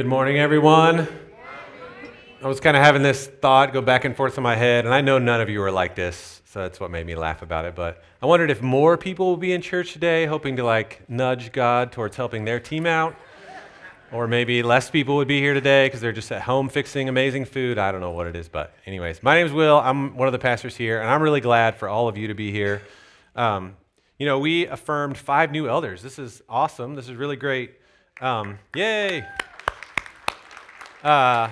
Good morning, everyone. I was kind of having this thought go back and forth in my head, and I know none of you are like this, so that's what made me laugh about it. But I wondered if more people will be in church today, hoping to like nudge God towards helping their team out. Or maybe less people would be here today because they're just at home fixing amazing food. I don't know what it is, but anyways, my name is Will. I'm one of the pastors here, and I'm really glad for all of you to be here. Um, you know, we affirmed five new elders. This is awesome. This is really great. Um, yay! Uh,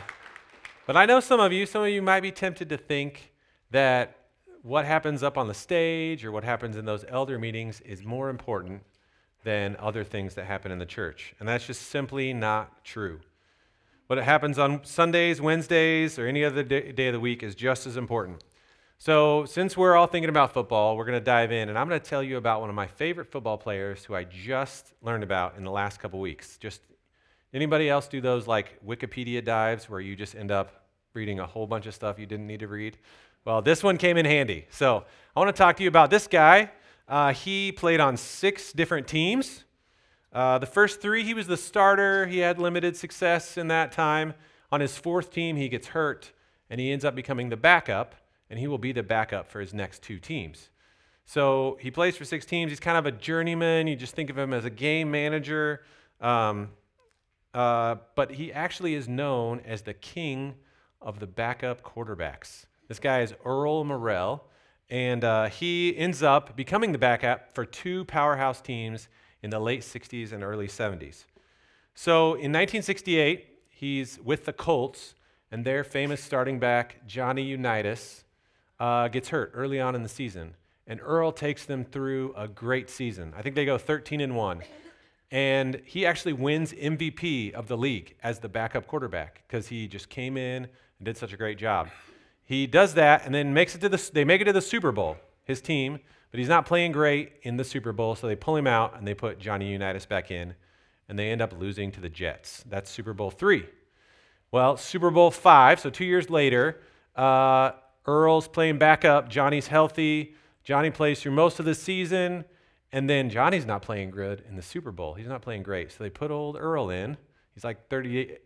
but I know some of you, some of you might be tempted to think that what happens up on the stage or what happens in those elder meetings is more important than other things that happen in the church. And that's just simply not true. What happens on Sundays, Wednesdays, or any other day, of the week is just as important. So, since we're all thinking about football, we're going to dive in, and I'm going to tell you about one of my favorite football players who I just learned about in the last couple weeks. Just anybody else do those like Wikipedia dives where you just end up reading a whole bunch of stuff you didn't need to read? Well, this one came in handy. So, I want to talk to you about this guy uh, he played on six different teams. Uh, the first three, he was the starter. He had limited success in that time. On his fourth team, he gets hurt, and he ends up becoming the backup, and he will be the backup for his next two teams. So he plays for six teams. He's kind of a journeyman. You just think of him as a game manager. Um, uh, but he actually is known as the king of the backup quarterbacks. This guy is Earl Morrall. And uh, he ends up becoming the backup for two powerhouse teams in the late 60s and early 70s. So in 1968, he's with the Colts, and their famous starting back, Johnny Unitas, uh, gets hurt early on in the season. And Earl takes them through a great season. I think they go 13 and 1. And he actually wins MVP of the league as the backup quarterback because he just came in and did such a great job. He does that and then makes it to the, they make it to the Super Bowl, his team, but he's not playing great in the Super Bowl, so they pull him out and they put Johnny Unitas back in, and they end up losing to the Jets. That's Super Bowl three. Well, Super Bowl five, so two years later, uh, Earl's playing backup. Johnny's healthy. Johnny plays through most of the season, and then Johnny's not playing good in the Super Bowl. He's not playing great. So they put old Earl in. He's like 38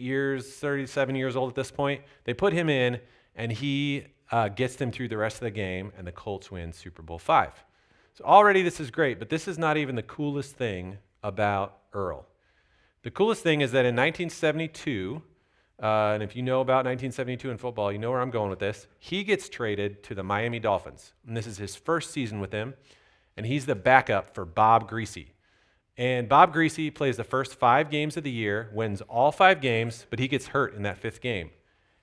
years, 37 years old at this point. They put him in, and he uh, gets them through the rest of the game, and the Colts win Super Bowl five. So already this is great, but this is not even the coolest thing about Earl. The coolest thing is that in 1972, uh, and if you know about 1972 in football, you know where I'm going with this. He gets traded to the Miami Dolphins, and this is his first season with them, and he's the backup for Bob Griese. And Bob Griese plays the first five games of the year, wins all five games, but he gets hurt in that fifth game.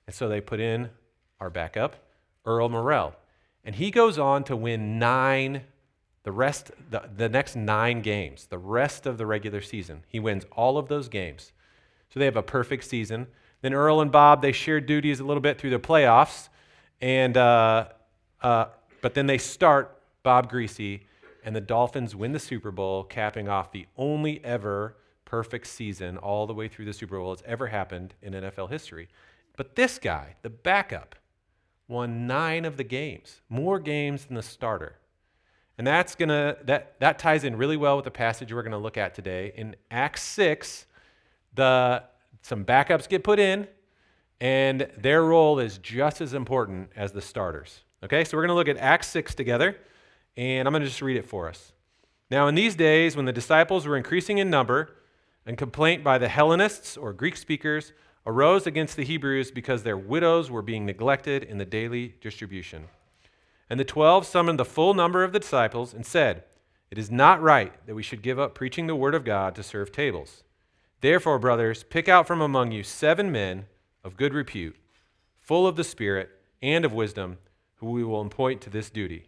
And so they put in our backup, Earl Morrall. And he goes on to win nine, the rest, the, the next nine games, the rest of the regular season. He wins all of those games. So they have a perfect season. Then Earl and Bob, they share duties a little bit through the playoffs. And, uh, uh, but then they start Bob Griese, and the Dolphins win the Super Bowl, capping off the only ever perfect season all the way through the Super Bowl that's ever happened in NFL history. But this guy, the backup, won nine of the games, more games than the starter. And that's gonna that that ties in really well with the passage we're gonna look at today. In Acts 6, the some backups get put in, and their role is just as important as the starters. Okay, so we're gonna look at Acts 6 together, and I'm gonna just read it for us. Now, in these days, when the disciples were increasing in number, and complaint by the Hellenists or Greek speakers arose against the Hebrews because their widows were being neglected in the daily distribution. And the twelve summoned the full number of the disciples and said, It is not right that we should give up preaching the word of God to serve tables. Therefore, brothers, pick out from among you seven men of good repute, full of the Spirit and of wisdom, who we will appoint to this duty.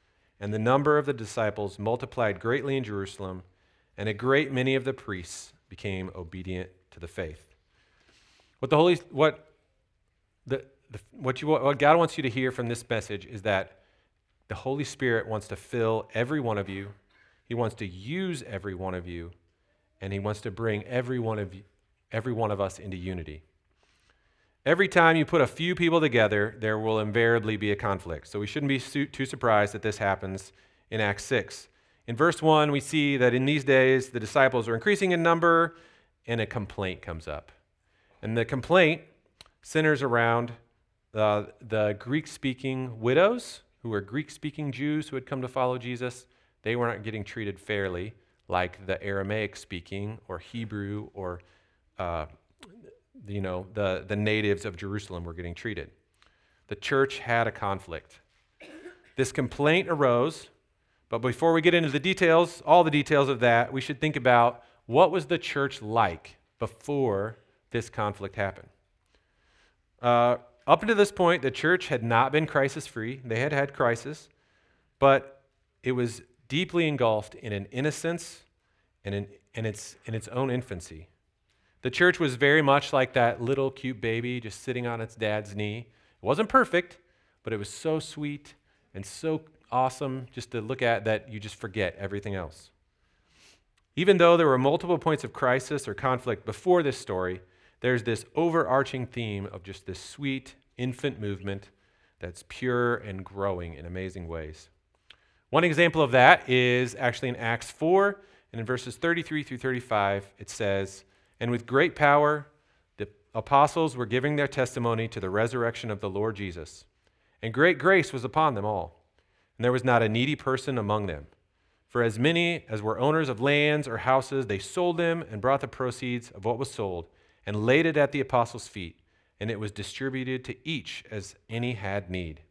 And the number of the disciples multiplied greatly in Jerusalem, and a great many of the priests became obedient to the faith. What the Holy, what the, the what you what God wants you to hear from this message is that the Holy Spirit wants to fill every one of you. He wants to use every one of you, and He wants to bring every one of you, every one of us into unity. Every time you put a few people together, there will invariably be a conflict. So we shouldn't be too surprised that this happens in Acts 6. In verse 1, we see that in these days the disciples are increasing in number and a complaint comes up. And the complaint centers around uh, the Greek speaking widows, who were Greek speaking Jews who had come to follow Jesus. They were not getting treated fairly like the Aramaic speaking or Hebrew or uh, you know, the, the natives of Jerusalem were getting treated. The church had a conflict. This complaint arose, but before we get into the details, all the details of that, we should think about what was the church like before this conflict happened. Uh, up until this point, the church had not been crisis free. They had had crisis, but it was deeply engulfed in an innocence and in, in, its, in its own infancy. The church was very much like that little cute baby just sitting on its dad's knee. It wasn't perfect, but it was so sweet and so awesome just to look at that you just forget everything else. Even though there were multiple points of crisis or conflict before this story, there's this overarching theme of just this sweet infant movement that's pure and growing in amazing ways. One example of that is actually in Acts 4, and in verses 33 through 35, it says, and with great power, the apostles were giving their testimony to the resurrection of the Lord Jesus. And great grace was upon them all. And there was not a needy person among them. For as many as were owners of lands or houses, they sold them and brought the proceeds of what was sold and laid it at the apostles' feet, and it was distributed to each as any had need.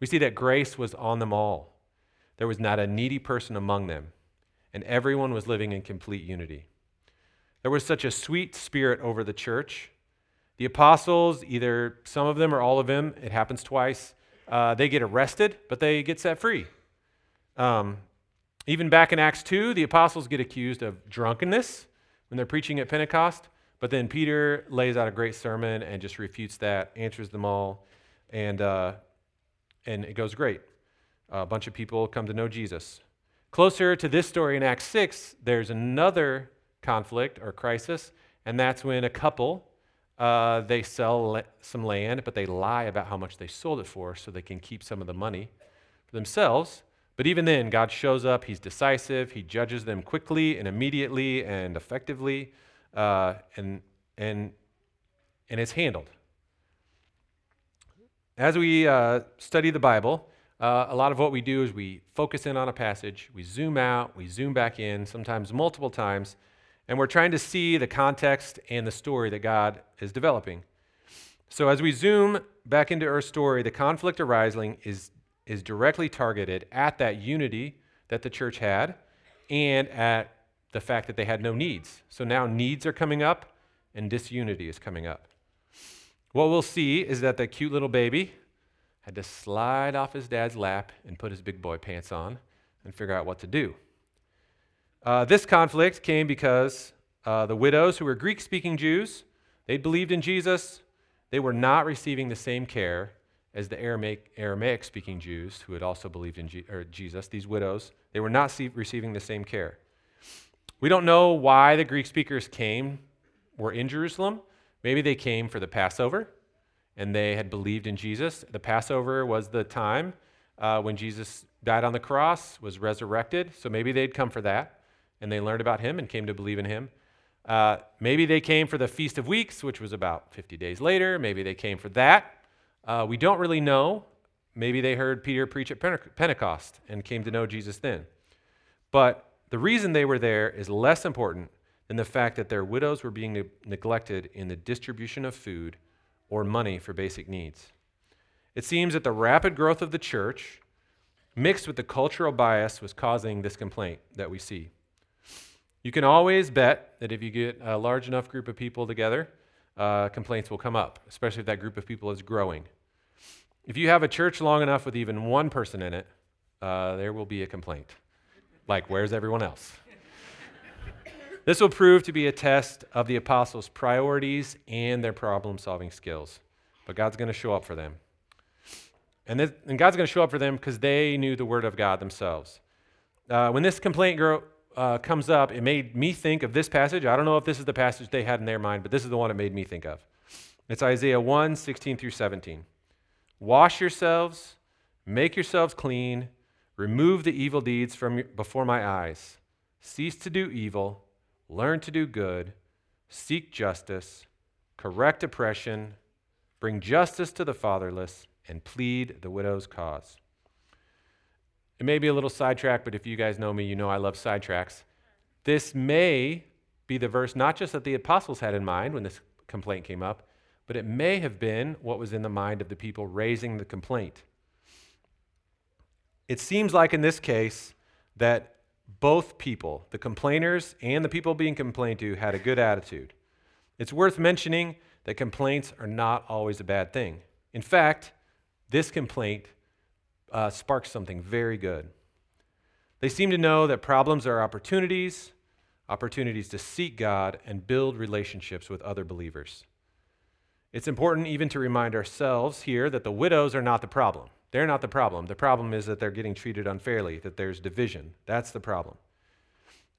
We see that grace was on them all. There was not a needy person among them, and everyone was living in complete unity. There was such a sweet spirit over the church. The apostles, either some of them or all of them, it happens twice, uh, they get arrested, but they get set free. Um, even back in Acts 2, the apostles get accused of drunkenness when they're preaching at Pentecost, but then Peter lays out a great sermon and just refutes that, answers them all, and, uh, and it goes great. A bunch of people come to know Jesus. Closer to this story in Acts 6, there's another conflict or crisis, and that's when a couple uh, they sell le- some land, but they lie about how much they sold it for, so they can keep some of the money for themselves. But even then, God shows up. He's decisive. He judges them quickly and immediately and effectively, uh, and and and it's handled. As we uh, study the Bible, uh, a lot of what we do is we focus in on a passage, we zoom out, we zoom back in, sometimes multiple times, and we're trying to see the context and the story that God is developing. So, as we zoom back into our story, the conflict arising is, is directly targeted at that unity that the church had and at the fact that they had no needs. So now needs are coming up and disunity is coming up. What we'll see is that the cute little baby had to slide off his dad's lap and put his big boy pants on and figure out what to do. Uh, this conflict came because uh, the widows, who were Greek speaking Jews, they believed in Jesus. They were not receiving the same care as the Aramaic speaking Jews who had also believed in G- Jesus, these widows. They were not see- receiving the same care. We don't know why the Greek speakers came, were in Jerusalem. Maybe they came for the Passover and they had believed in Jesus. The Passover was the time uh, when Jesus died on the cross, was resurrected. So maybe they'd come for that and they learned about him and came to believe in him. Uh, maybe they came for the Feast of Weeks, which was about 50 days later. Maybe they came for that. Uh, we don't really know. Maybe they heard Peter preach at Pentecost and came to know Jesus then. But the reason they were there is less important than the fact that their widows were being ne- neglected in the distribution of food or money for basic needs. It seems that the rapid growth of the church, mixed with the cultural bias, was causing this complaint that we see. You can always bet that if you get a large enough group of people together, uh, complaints will come up, especially if that group of people is growing. If you have a church long enough with even one person in it, uh, there will be a complaint. Like, where's everyone else? This will prove to be a test of the apostles' priorities and their problem solving skills. But God's going to show up for them. And, this, and God's going to show up for them because they knew the Word of God themselves. Uh, when this complaint girl, uh, comes up, it made me think of this passage. I don't know if this is the passage they had in their mind, but this is the one it made me think of. It's Isaiah 1 16 through 17. Wash yourselves, make yourselves clean, remove the evil deeds from before my eyes. Cease to do evil, learn to do good, seek justice, correct oppression, bring justice to the fatherless, and plead the widow's cause. It may be a little sidetrack, but if you guys know me, you know I love sidetracks. This may be the verse not just that the apostles had in mind when this complaint came up, but it may have been what was in the mind of the people raising the complaint. It seems like in this case that both people, the complainers and the people being complained to, had a good attitude. It's worth mentioning that complaints are not always a bad thing. In fact, this complaint uh, sparks something very good. They seem to know that problems are opportunities, opportunities to seek God and build relationships with other believers. It's important even to remind ourselves here that the widows are not the problem. They're not the problem. The problem is that they're getting treated unfairly, that there's division. That's the problem.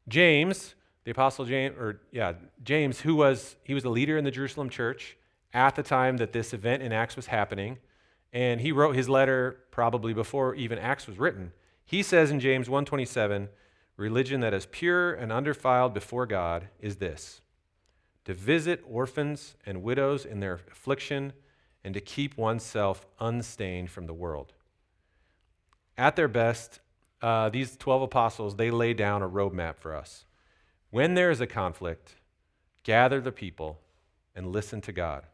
James, the apostle James or yeah, James who was he was a leader in the Jerusalem church at the time that this event in Acts was happening, and he wrote his letter probably before even Acts was written. He says in James 1:27, religion that is pure and undefiled before God is this: to visit orphans and widows in their affliction and to keep oneself unstained from the world. At their best, uh, these 12 apostles, they lay down a roadmap for us. When there is a conflict, gather the people and listen to God.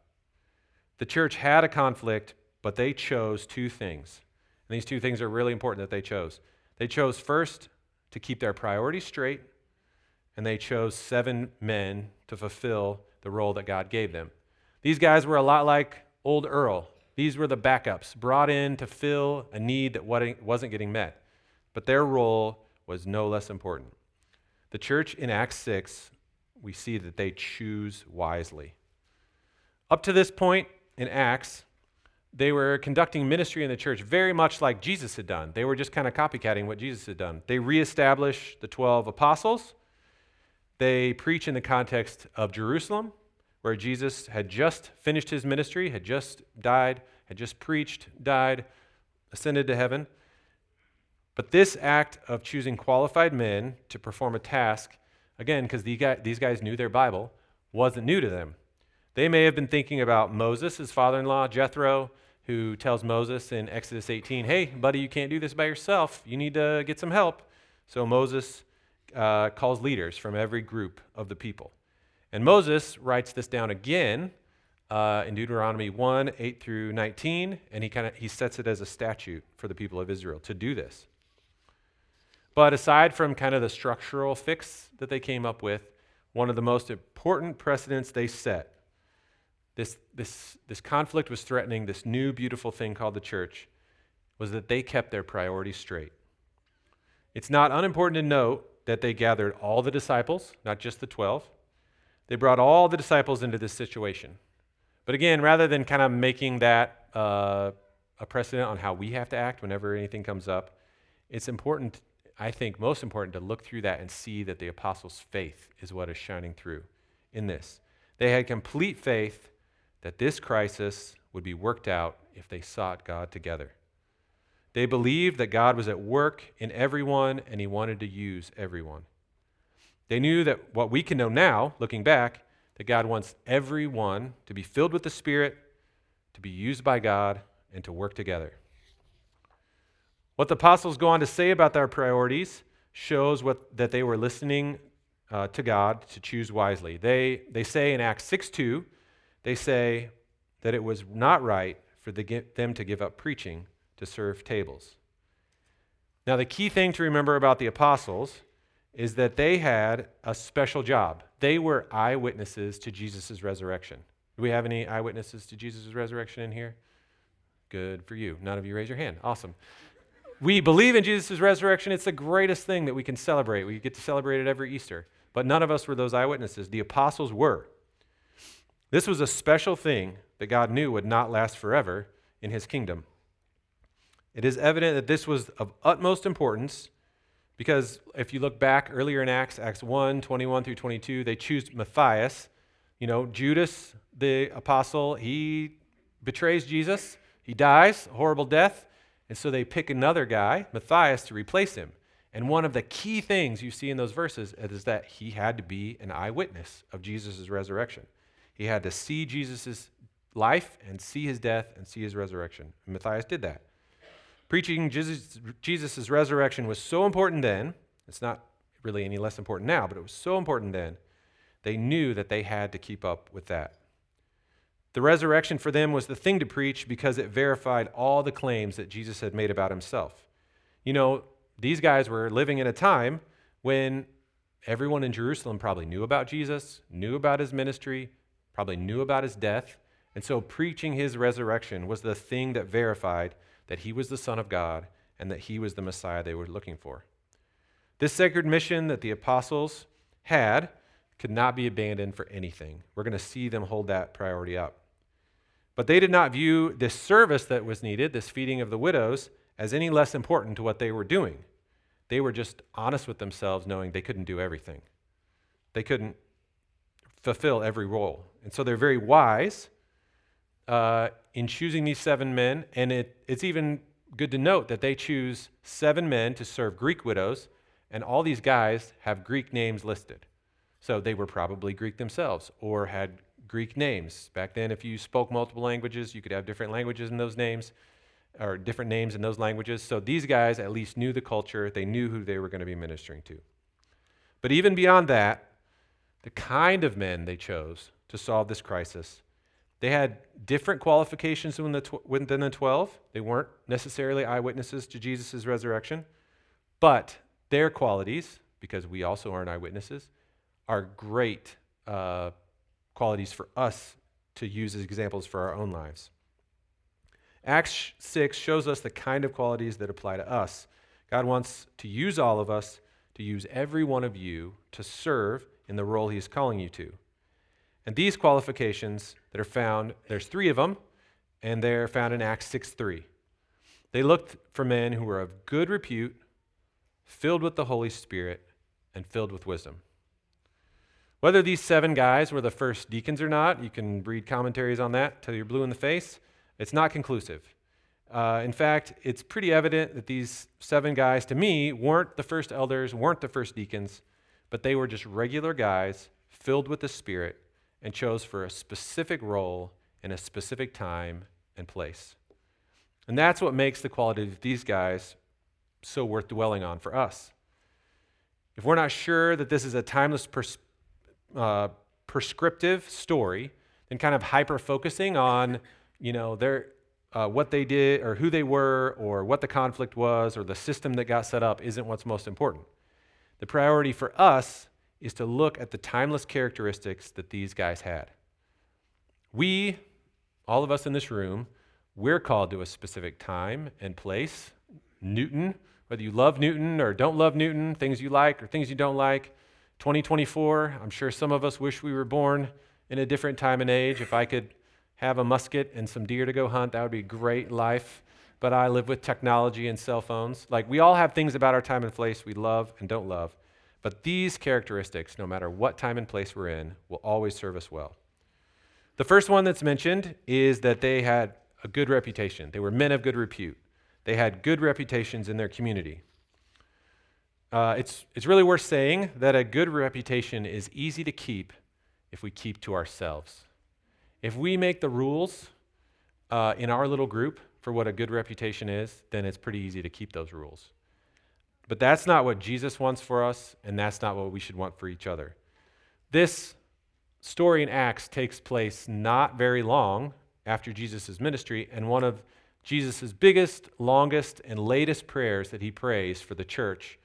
The church had a conflict, but they chose two things. And these two things are really important that they chose. They chose first to keep their priorities straight, and they chose seven men to fulfill the role that God gave them. These guys were a lot like old Earl. These were the backups brought in to fill a need that wasn't getting met. But their role was no less important. The church in Acts 6, we see that they choose wisely. Up to this point in Acts, they were conducting ministry in the church very much like Jesus had done. They were just kind of copycatting what Jesus had done. They reestablished the 12 apostles. They preach in the context of Jerusalem, where Jesus had just finished his ministry, had just died, had just preached, died, ascended to heaven. But this act of choosing qualified men to perform a task, again, because these guys knew their Bible, wasn't new to them. They may have been thinking about Moses, his father in law, Jethro, who tells Moses in Exodus 18, Hey, buddy, you can't do this by yourself. You need to get some help. So Moses uh, calls leaders from every group of the people. And Moses writes this down again uh, in Deuteronomy 1 8 through 19, and he, kind of he sets it as a statute for the people of Israel to do this. But aside from kind of the structural fix that they came up with, one of the most important precedents they set this, this, this conflict was threatening this new beautiful thing called the church was that they kept their priorities straight. It's not unimportant to note that they gathered all the disciples, not just the 12. They brought all the disciples into this situation. But again, rather than kind of making that uh, a precedent on how we have to act whenever anything comes up, it's important, I think, most important to look through that and see that the apostles' faith is what is shining through in this. They had complete faith that this crisis would be worked out if they sought God together. They believed that God was at work in everyone and he wanted to use everyone. They knew that what we can know now, looking back, that God wants everyone to be filled with the Spirit, to be used by God, and to work together. What the apostles go on to say about their priorities shows what, that they were listening uh, to God to choose wisely. They, they say in Acts 6 2, they say that it was not right for the, them to give up preaching to serve tables. Now, the key thing to remember about the apostles is that they had a special job. They were eyewitnesses to Jesus' resurrection. Do we have any eyewitnesses to Jesus' resurrection in here? Good for you. None of you raise your hand. Awesome. We believe in Jesus' resurrection. It's the greatest thing that we can celebrate. We get to celebrate it every Easter. but none of us were those eyewitnesses. The apostles were. This was a special thing that God knew would not last forever in his kingdom. It is evident that this was of utmost importance because if you look back earlier in Acts, Acts 1 21 through 22, they choose Matthias. You know, Judas, the apostle, he betrays Jesus. He dies, horrible death. And so they pick another guy, Matthias, to replace him. And one of the key things you see in those verses is that he had to be an eyewitness of Jesus' resurrection. He had to see Jesus' life and see his death and see his resurrection. And Matthias did that. Preaching Jesus' resurrection was so important then, it's not really any less important now, but it was so important then, they knew that they had to keep up with that. The resurrection for them was the thing to preach because it verified all the claims that Jesus had made about himself. You know, these guys were living in a time when everyone in Jerusalem probably knew about Jesus, knew about his ministry, probably knew about his death. And so preaching his resurrection was the thing that verified that he was the Son of God and that he was the Messiah they were looking for. This sacred mission that the apostles had could not be abandoned for anything. We're going to see them hold that priority up. But they did not view this service that was needed, this feeding of the widows, as any less important to what they were doing. They were just honest with themselves, knowing they couldn't do everything. They couldn't fulfill every role. And so they're very wise uh, in choosing these seven men, and it, it's even good to note that they choose seven men to serve Greek widows, and all these guys have Greek names listed. So they were probably Greek themselves or had Greek names. Back then, if you spoke multiple languages, you could have different languages in those names or different names in those languages. So these guys at least knew the culture, they knew who they were going to be ministering to. But even beyond that, the kind of men they chose to solve this crisis they had different qualifications than the, tw- than the 12. They weren't necessarily eyewitnesses to Jesus' resurrection, but their qualities, because we also aren't eyewitnesses, are great uh, qualities for us to use as examples for our own lives. Acts 6 shows us the kind of qualities that apply to us. God wants to use all of us, to use every one of you to serve in the role He's calling you to. And these qualifications that are found, there's three of them, and they're found in Acts 6 3. They looked for men who were of good repute, filled with the Holy Spirit, and filled with wisdom. Whether these seven guys were the first deacons or not, you can read commentaries on that till you're blue in the face. It's not conclusive. Uh, in fact, it's pretty evident that these seven guys, to me, weren't the first elders, weren't the first deacons, but they were just regular guys filled with the Spirit and chose for a specific role in a specific time and place. And that's what makes the quality of these guys so worth dwelling on for us. If we're not sure that this is a timeless pers- uh, prescriptive story, then kind of hyper focusing on, you know, their, uh, what they did or who they were or what the conflict was or the system that got set up isn't what's most important. The priority for us is to look at the timeless characteristics that these guys had. We, all of us in this room, we're called to a specific time and place. Newton, whether you love Newton or don't love Newton, things you like or things you don't like. 2024, I'm sure some of us wish we were born in a different time and age. If I could have a musket and some deer to go hunt, that would be great life. But I live with technology and cell phones. Like, we all have things about our time and place we love and don't love. But these characteristics, no matter what time and place we're in, will always serve us well. The first one that's mentioned is that they had a good reputation. They were men of good repute. They had good reputations in their community. Uh, it's, it's really worth saying that a good reputation is easy to keep if we keep to ourselves. If we make the rules uh, in our little group for what a good reputation is, then it's pretty easy to keep those rules. But that's not what Jesus wants for us, and that's not what we should want for each other. This story in Acts takes place not very long after Jesus' ministry, and one of Jesus' biggest, longest, and latest prayers that he prays for the church,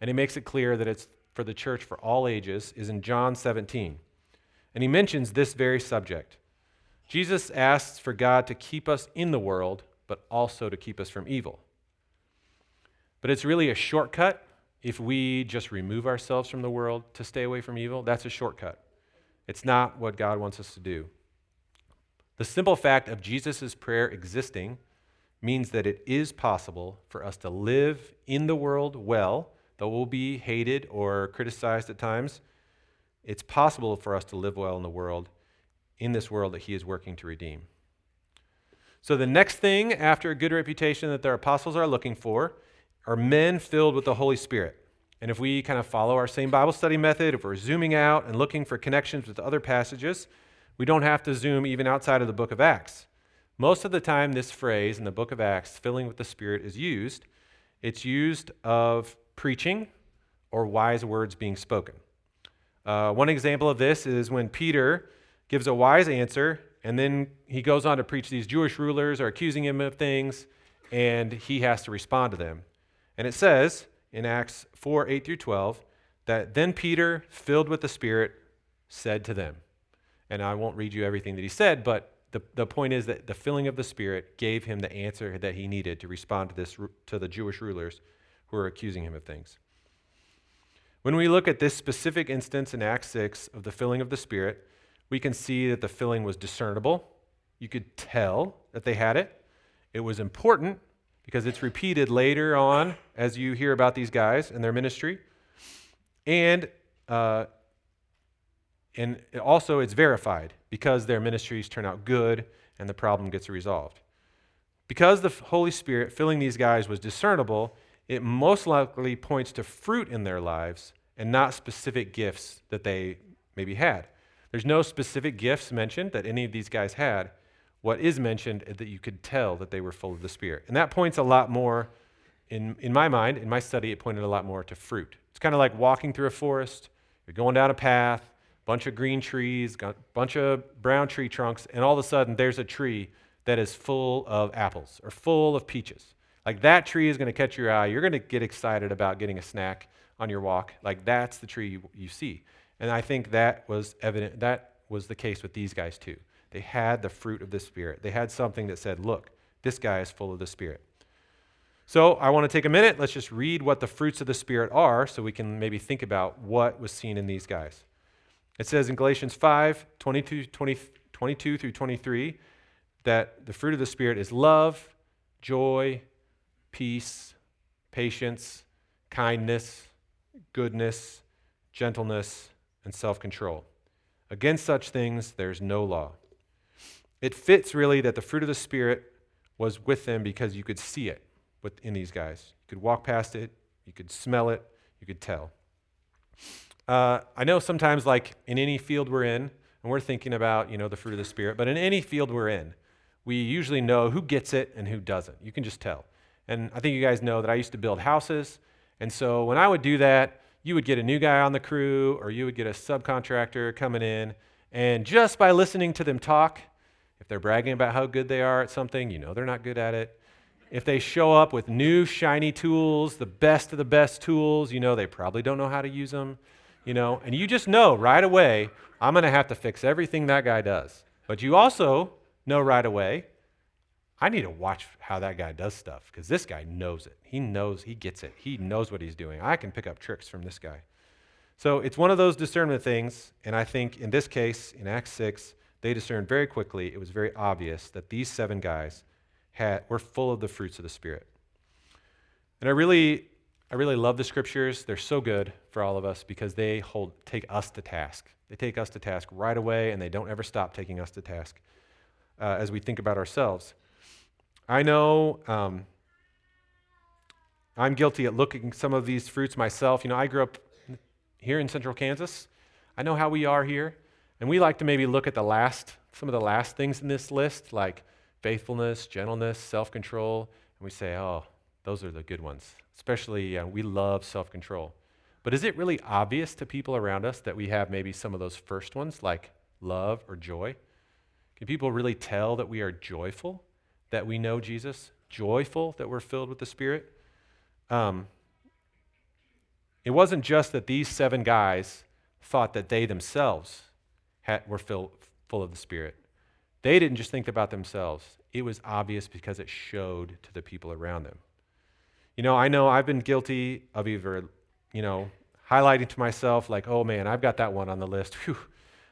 and he makes it clear that it's for the church for all ages, is in John 17. And he mentions this very subject. Jesus asks for God to keep us in the world, but also to keep us from evil. But it's really a shortcut if we just remove ourselves from the world to stay away from evil, that's a shortcut. It's not what God wants us to do. The simple fact of Jesus' prayer existing means that it is possible for us to live in the world well, though we'll be hated or criticized at times. It's possible for us to live well in the world, in this world that He is working to redeem. So, the next thing after a good reputation that their apostles are looking for are men filled with the Holy Spirit. And if we kind of follow our same Bible study method, if we're zooming out and looking for connections with other passages, we don't have to zoom even outside of the book of Acts. Most of the time, this phrase in the book of Acts, filling with the Spirit, is used. It's used of preaching or wise words being spoken. Uh, one example of this is when Peter gives a wise answer, and then he goes on to preach these Jewish rulers are accusing him of things, and he has to respond to them. And it says in Acts 4 8 through 12 that then Peter, filled with the Spirit, said to them, and I won't read you everything that he said, but the, the point is that the filling of the Spirit gave him the answer that he needed to respond to, this, to the Jewish rulers who were accusing him of things. When we look at this specific instance in Acts 6 of the filling of the Spirit, we can see that the filling was discernible. You could tell that they had it. It was important because it's repeated later on as you hear about these guys and their ministry. And uh, and also it's verified because their ministries turn out good and the problem gets resolved. Because the Holy Spirit filling these guys was discernible, it most likely points to fruit in their lives and not specific gifts that they maybe had. There's no specific gifts mentioned that any of these guys had. What is mentioned uh, that you could tell that they were full of the Spirit. And that points a lot more, in, in my mind, in my study, it pointed a lot more to fruit. It's kind of like walking through a forest, you're going down a path, bunch of green trees, a bunch of brown tree trunks, and all of a sudden there's a tree that is full of apples or full of peaches. Like that tree is going to catch your eye. You're going to get excited about getting a snack on your walk. Like that's the tree you, you see. And I think that was evident. That was the case with these guys too. They had the fruit of the Spirit. They had something that said, look, this guy is full of the Spirit. So I want to take a minute. Let's just read what the fruits of the Spirit are so we can maybe think about what was seen in these guys. It says in Galatians 5 22, 20, 22 through 23 that the fruit of the Spirit is love, joy, peace, patience, kindness, goodness, gentleness, and self control. Against such things, there's no law. It fits really that the fruit of the Spirit was with them because you could see it in these guys. You could walk past it, you could smell it, you could tell. Uh, I know sometimes, like in any field we're in, and we're thinking about, you know, the fruit of the Spirit, but in any field we're in, we usually know who gets it and who doesn't. You can just tell. And I think you guys know that I used to build houses. And so when I would do that, you would get a new guy on the crew or you would get a subcontractor coming in. And just by listening to them talk, if they're bragging about how good they are at something, you know they're not good at it. If they show up with new shiny tools, the best of the best tools, you know they probably don't know how to use them you know, and you just know right away, I'm going to have to fix everything that guy does. But you also know right away, I need to watch how that guy does stuff because this guy knows it. He knows, he gets it. He knows what he's doing. I can pick up tricks from this guy. So it's one of those discernment things, and I think in this case, in Acts 6, they discerned very quickly, it was very obvious that these seven guys had, were full of the fruits of the Spirit. And I really I really love the scriptures. They're so good for all of us because they hold, take us to task. They take us to task right away, and they don't ever stop taking us to task uh, as we think about ourselves. I know um, I'm guilty at looking some of these fruits myself. You know, I grew up here in central Kansas. I know how we are here, and we like to maybe look at the last, some of the last things in this list, like faithfulness, gentleness, self control, and we say, oh, those are the good ones. Especially, uh, we love self control. But is it really obvious to people around us that we have maybe some of those first ones, like love or joy? Can people really tell that we are joyful, that we know Jesus? Joyful that we're filled with the Spirit? Um, it wasn't just that these seven guys thought that they themselves were filled, full of the Spirit. They didn't just think about themselves, it was obvious because it showed to the people around them. You know, I know I've been guilty of either you know, highlighting to myself, like, oh man, I've got that one on the list. Whew,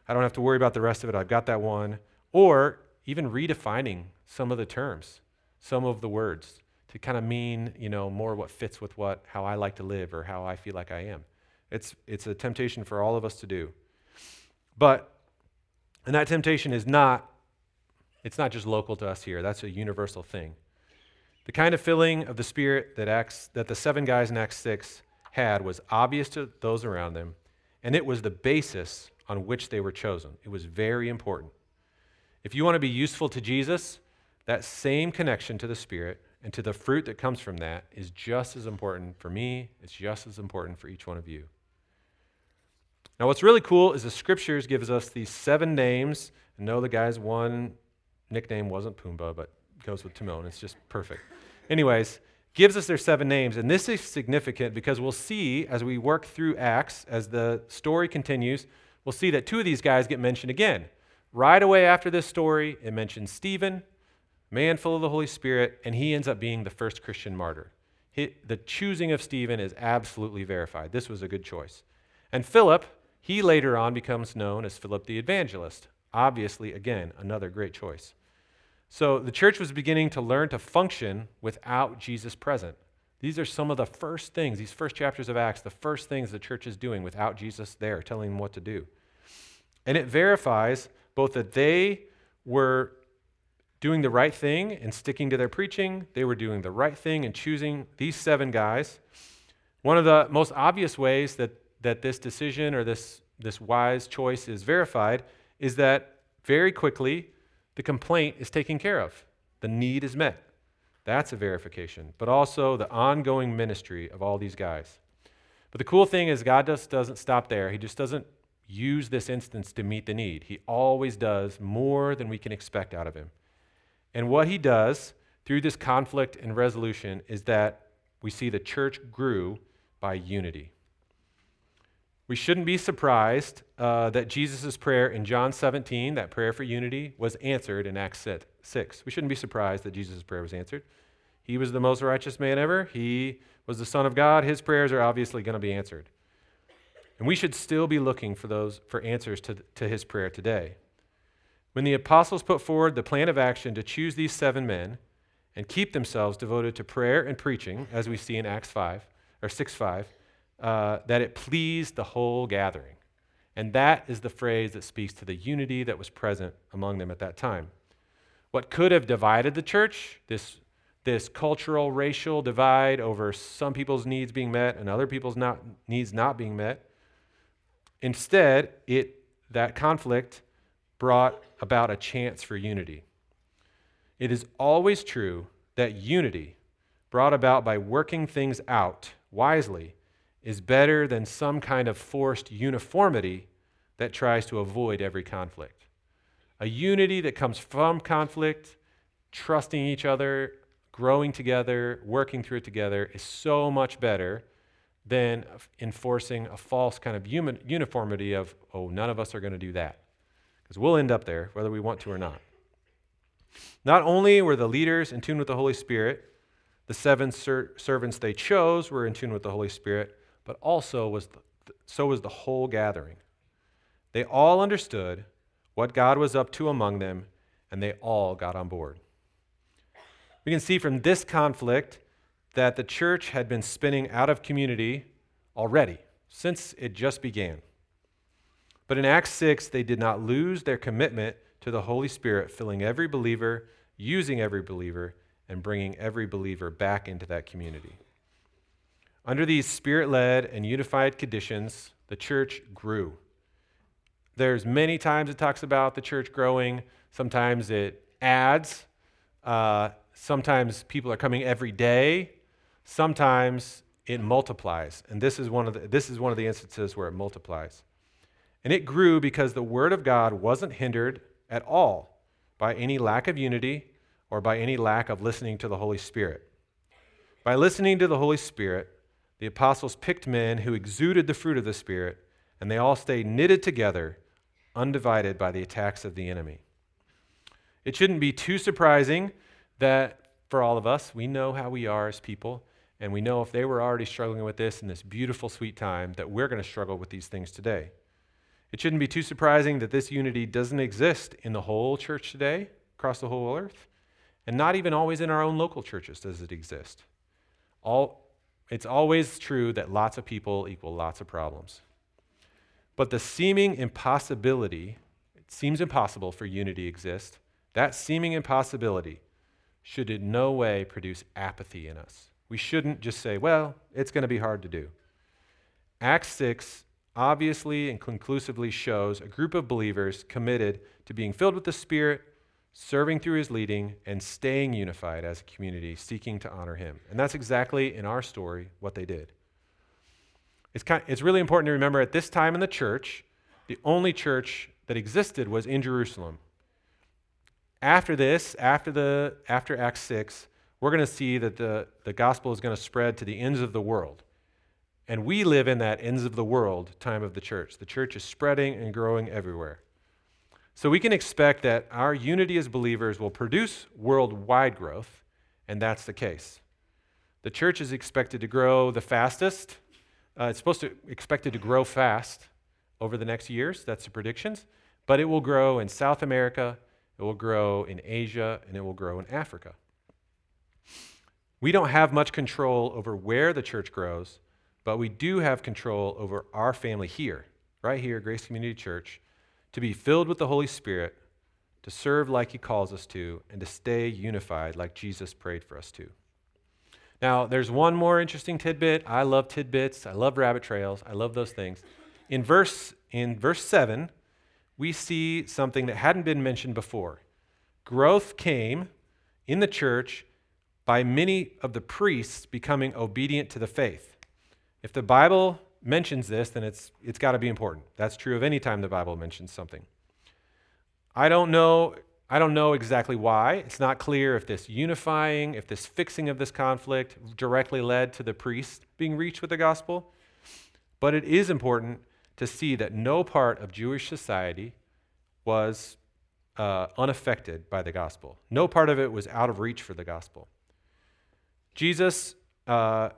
I don't have to worry about the rest of it. I've got that one. Or even redefining some of the terms, some of the words to kind of mean, you know, more what fits with what, how I like to live or how I feel like I am. It's, it's a temptation for all of us to do. But, and that temptation is not, it's not just local to us here. That's a universal thing. The kind of filling of the Spirit that, Acts, that the seven guys in Acts 6 had was obvious to those around them, and it was the basis on which they were chosen. It was very important. If you want to be useful to Jesus, that same connection to the Spirit and to the fruit that comes from that is just as important for me, it's just as important for each one of you. Now, what's really cool is the scriptures gives us these seven names. And no, the guy's one nickname wasn't Pumbaa, but goes with Timon. It's just perfect. Anyways, gives us their seven names. And this is significant because we'll see as we work through Acts, as the story continues, we'll see that two of these guys get mentioned again. Right away after this story, it mentions Stephen man full of the Holy Spirit, and he ends up being the first Christian martyr. He, the choosing of Stephen is absolutely verified. This was a good choice. And Philip, he later on becomes known as Philip the Evangelist. Obviously, again, another great choice. So the church was beginning to learn to function without Jesus present. These are some of the first things, these first chapters of Acts, the first things the church is doing without Jesus there, telling them what to do. And it verifies both that they were doing the right thing and sticking to their preaching. They were doing the right thing and choosing these seven guys. One of the most obvious ways that, that this decision or this, this wise choice is verified is that very quickly the complaint is taken care of, the need is met. That's a verification, but also the ongoing ministry of all these guys. But the cool thing is, God just doesn't stop there. He just doesn't use this instance to meet the need. He always does more than we can expect out of Him. And what he does through this conflict and resolution is that we see the church grew by unity. We shouldn't be surprised uh, that Jesus' prayer in John 17, that prayer for unity, was answered in Acts 6. We shouldn't be surprised that Jesus' prayer was answered. He was the most righteous man ever. He was the Son of God. His prayers are obviously going to be answered. And we should still be looking for those for answers to, to his prayer today. When the apostles put forward the plan of action to choose these seven men and keep themselves devoted to prayer and preaching, as we see in Acts 5 or 6 5, uh, that it pleased the whole gathering. And that is the phrase that speaks to the unity that was present among them at that time. What could have divided the church, this, this cultural, racial divide over some people's needs being met and other people's not, needs not being met, instead, it, that conflict brought about a chance for unity. It is always true that unity, brought about by working things out wisely, is better than some kind of forced uniformity that tries to avoid every conflict. A unity that comes from conflict, trusting each other, growing together, working through it together, is so much better than enforcing a false kind of uniformity of, oh, none of us are going to do that because we'll end up there whether we want to or not. Not only were the leaders in tune with the Holy Spirit, the seven ser- servants they chose were in tune with the Holy Spirit, but also was the, so was the whole gathering. They all understood what God was up to among them, and they all got on board. We can see from this conflict that the church had been spinning out of community already since it just began. But in Acts 6, they did not lose their commitment to the Holy Spirit filling every believer, using every believer, and bringing every believer back into that community. Under these spirit led and unified conditions, the church grew. There's many times it talks about the church growing. Sometimes it adds. Uh, sometimes people are coming every day. Sometimes it multiplies. And this is one of the, this is one of the instances where it multiplies. And it grew because the Word of God wasn't hindered at all by any lack of unity or by any lack of listening to the Holy Spirit. By listening to the Holy Spirit, the apostles picked men who exuded the fruit of the Spirit, and they all stayed knitted together, undivided by the attacks of the enemy. It shouldn't be too surprising that for all of us, we know how we are as people, And we know if they were already struggling with this in this beautiful, sweet time, that we're going to struggle with these things today. It shouldn't be too surprising that this unity doesn't exist in the whole church today, across the whole earth, and not even always in our own local churches does it exist. All, it's always true that lots of people equal lots of problems. But the seeming impossibility, it seems impossible for unity to exist, that seeming impossibility should in no way produce apathy in us. We shouldn't just say, well, it's going to be hard to do. Acts 6 obviously and conclusively shows a group of believers committed to being filled with the Spirit, serving through his leading, and staying unified as a community, seeking to honor him. And that's exactly in our story what they did. It's, kind of, it's really important to remember at this time in the church, the only church that existed was in Jerusalem. After this, after, the, after Acts 6, we're going to see that the, the gospel is going to spread to the ends of the world. And we live in that ends of the world time of the church. The church is spreading and growing everywhere. So we can expect that our unity as believers will produce worldwide growth, and that's the case. The church is expected to grow the fastest. Uh, it's supposed to expected to grow fast over the next years. That's the predictions. But it will grow in South America, it will grow in Asia, and it will grow in Africa. We don't have much control over where the church grows, but we do have control over our family here, right here, Grace Community Church, to be filled with the Holy Spirit, to serve like He calls us to, and to stay unified like Jesus prayed for us to. Now, there's one more interesting tidbit. I love tidbits. I love rabbit trails. I love those things. In verse in verse 7, we see something that hadn't been mentioned before. Growth came in the church by many of the priests becoming obedient to the faith. If the Bible mentions this, then it's, it's got to be important. That's true of any time the Bible mentions something. I don't know. I don't know exactly why. It's not clear if this unifying, if this fixing of this conflict directly led to the priests being reached with the gospel. But it is important to see that no part of Jewish society was uh, unaffected by the gospel. No part of it was out of reach for the gospel. Jesus uh,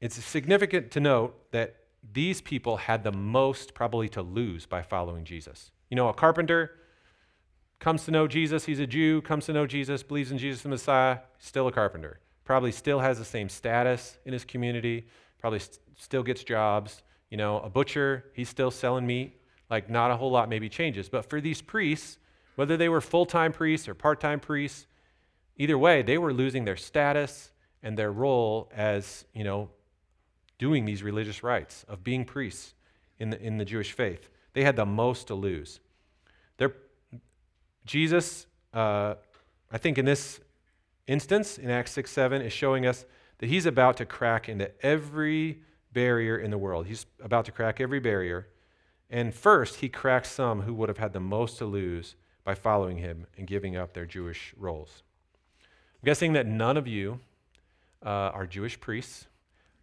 it's significant to note that these people had the most probably to lose by following Jesus. You know, a carpenter comes to know Jesus, he's a Jew, comes to know Jesus, believes in Jesus the Messiah, still a carpenter. Probably still has the same status in his community, probably st- still gets jobs. You know, a butcher, he's still selling meat. Like, not a whole lot maybe changes. But for these priests, whether they were full time priests or part time priests, either way, they were losing their status and their role as, you know, doing these religious rites, of being priests in the, in the Jewish faith. They had the most to lose. They're, Jesus, uh, I think in this instance, in Acts 6 7, is showing us that he's about to crack into every barrier in the world. He's about to crack every barrier. And first, he cracks some who would have had the most to lose by following him and giving up their Jewish roles. I'm guessing that none of you uh, are Jewish priests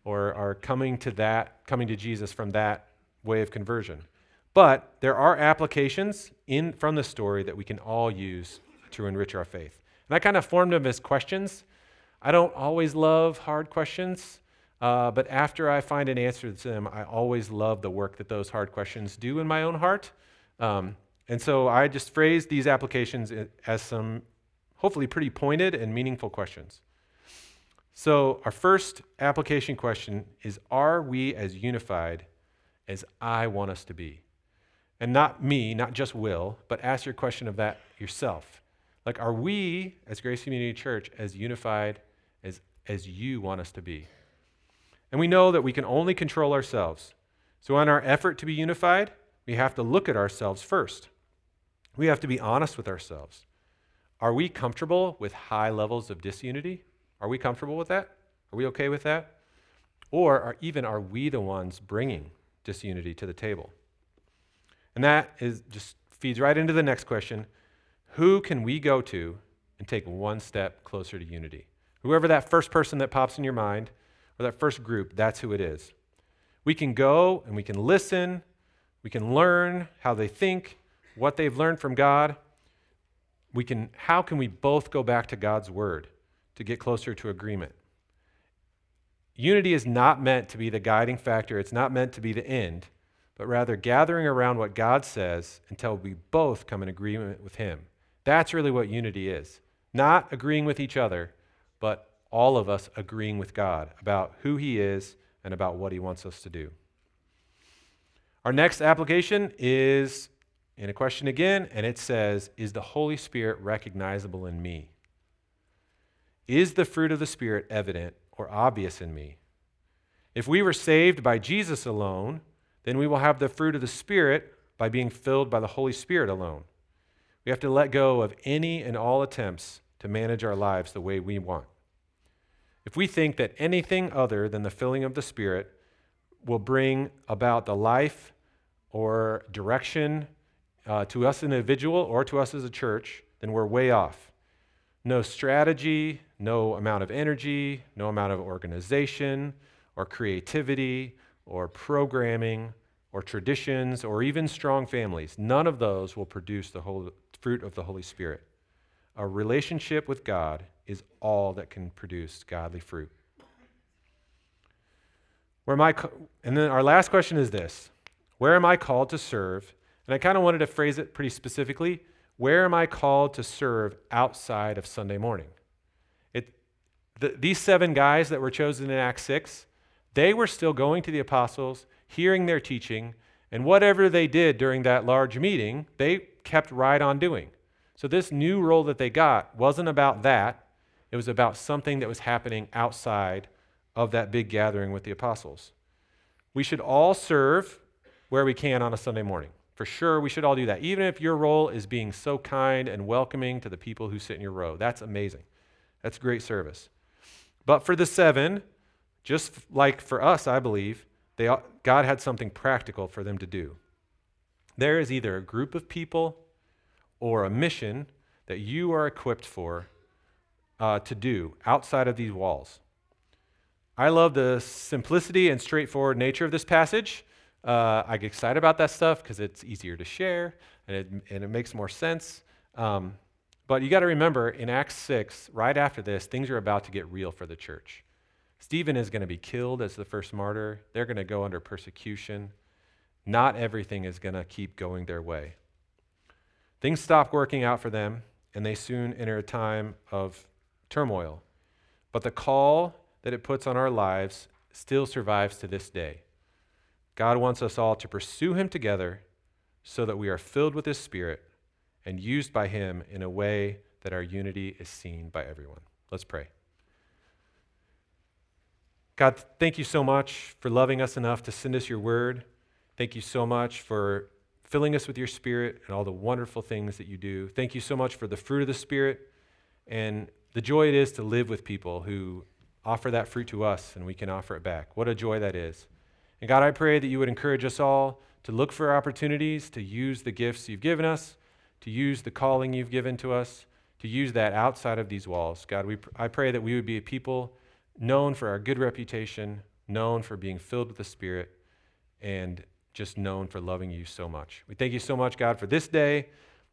or are coming to that, coming to Jesus from that way of conversion. But there are applications in from the story that we can all use to enrich our faith. And I kind of formed them as questions. I don't always love hard questions, uh, but after I find an answer to them, I always love the work that those hard questions do in my own heart. Um, and so I just phrased these applications as some hopefully pretty pointed and meaningful questions. So, our first application question is Are we as unified as I want us to be? And not me, not just Will, but ask your question of that yourself. Like, are we as Grace Community Church as unified as, as you want us to be? And we know that we can only control ourselves. So, in our effort to be unified, we have to look at ourselves first. We have to be honest with ourselves. Are we comfortable with high levels of disunity? Are we comfortable with that? Are we okay with that? Or are, even are we the ones bringing disunity to the table? And that is just feeds right into the next question Who can we go to and take one step closer to unity? Whoever that first person that pops in your mind, or that first group, that's who it is. We can go and we can listen, we can learn how they think, what they've learned from God. We can, how can we both go back to God's word? To get closer to agreement. unity is not meant to be the guiding factor, it's not meant to be the end, but rather gathering around what God says until we both come in agreement with Him. That's really what unity is. Not agreeing with each other, but all of us agreeing with God about who He is and about what He wants us to do. Our next application is in a question again, and it says, Is the Holy Spirit recognizable in me? Is the fruit of the Spirit evident or obvious in me? If we were saved by Jesus alone, then we will have the fruit of the Spirit by being filled by the Holy Spirit alone. We have to let go of any and all attempts to manage our lives the way we want. If we think that anything other than the filling of the Spirit will bring about the life or direction uh, to us individual or to us as a church, then we're way off. No strategy, no amount of energy, no amount of organization or creativity or programming or traditions or even strong families, none of those will produce the whole, fruit of the Holy Spirit. A relationship with God is all that can produce godly fruit. Where my and then our last question is this Where am I called to serve? And I kind of wanted to phrase it pretty specifically. Where am I called to serve outside of Sunday morning? It, the, these seven guys that were chosen in Acts 6, they were still going to the apostles, hearing their teaching, and whatever they did during that large meeting, they kept right on doing. So, this new role that they got wasn't about that, it was about something that was happening outside of that big gathering with the apostles. We should all serve where we can on a Sunday morning. For sure, we should all do that. Even if your role is being so kind and welcoming to the people who sit in your row. That's amazing. That's great service. But for the seven, just like for us, I believe, they, God had something practical for them to do. There is either a group of people or a mission that you are equipped for uh, to do outside of these walls. I love the simplicity and straightforward nature of this passage. Uh, I get excited about that stuff because it's easier to share and it, and it makes more sense. Um, but you got to remember in Acts 6, right after this, things are about to get real for the church. Stephen is going to be killed as the first martyr. They're going to go under persecution. Not everything is going to keep going their way. Things stop working out for them, and they soon enter a time of turmoil. But the call that it puts on our lives still survives to this day. God wants us all to pursue Him together so that we are filled with His Spirit and used by Him in a way that our unity is seen by everyone. Let's pray. God, thank you so much for loving us enough to send us your word. Thank you so much for filling us with your spirit and all the wonderful things that you do. Thank you so much for the fruit of the Spirit and the joy it is to live with people who offer that fruit to us and we can offer it back. What a joy that is. And God, I pray that you would encourage us all to look for opportunities to use the gifts you've given us, to use the calling you've given to us, to use that outside of these walls. God, we, I pray that we would be a people known for our good reputation, known for being filled with the Spirit, and just known for loving you so much. We thank you so much, God, for this day.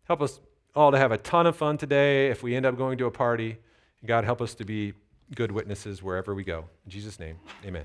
Help us all to have a ton of fun today if we end up going to a party. God, help us to be good witnesses wherever we go. In Jesus' name, amen.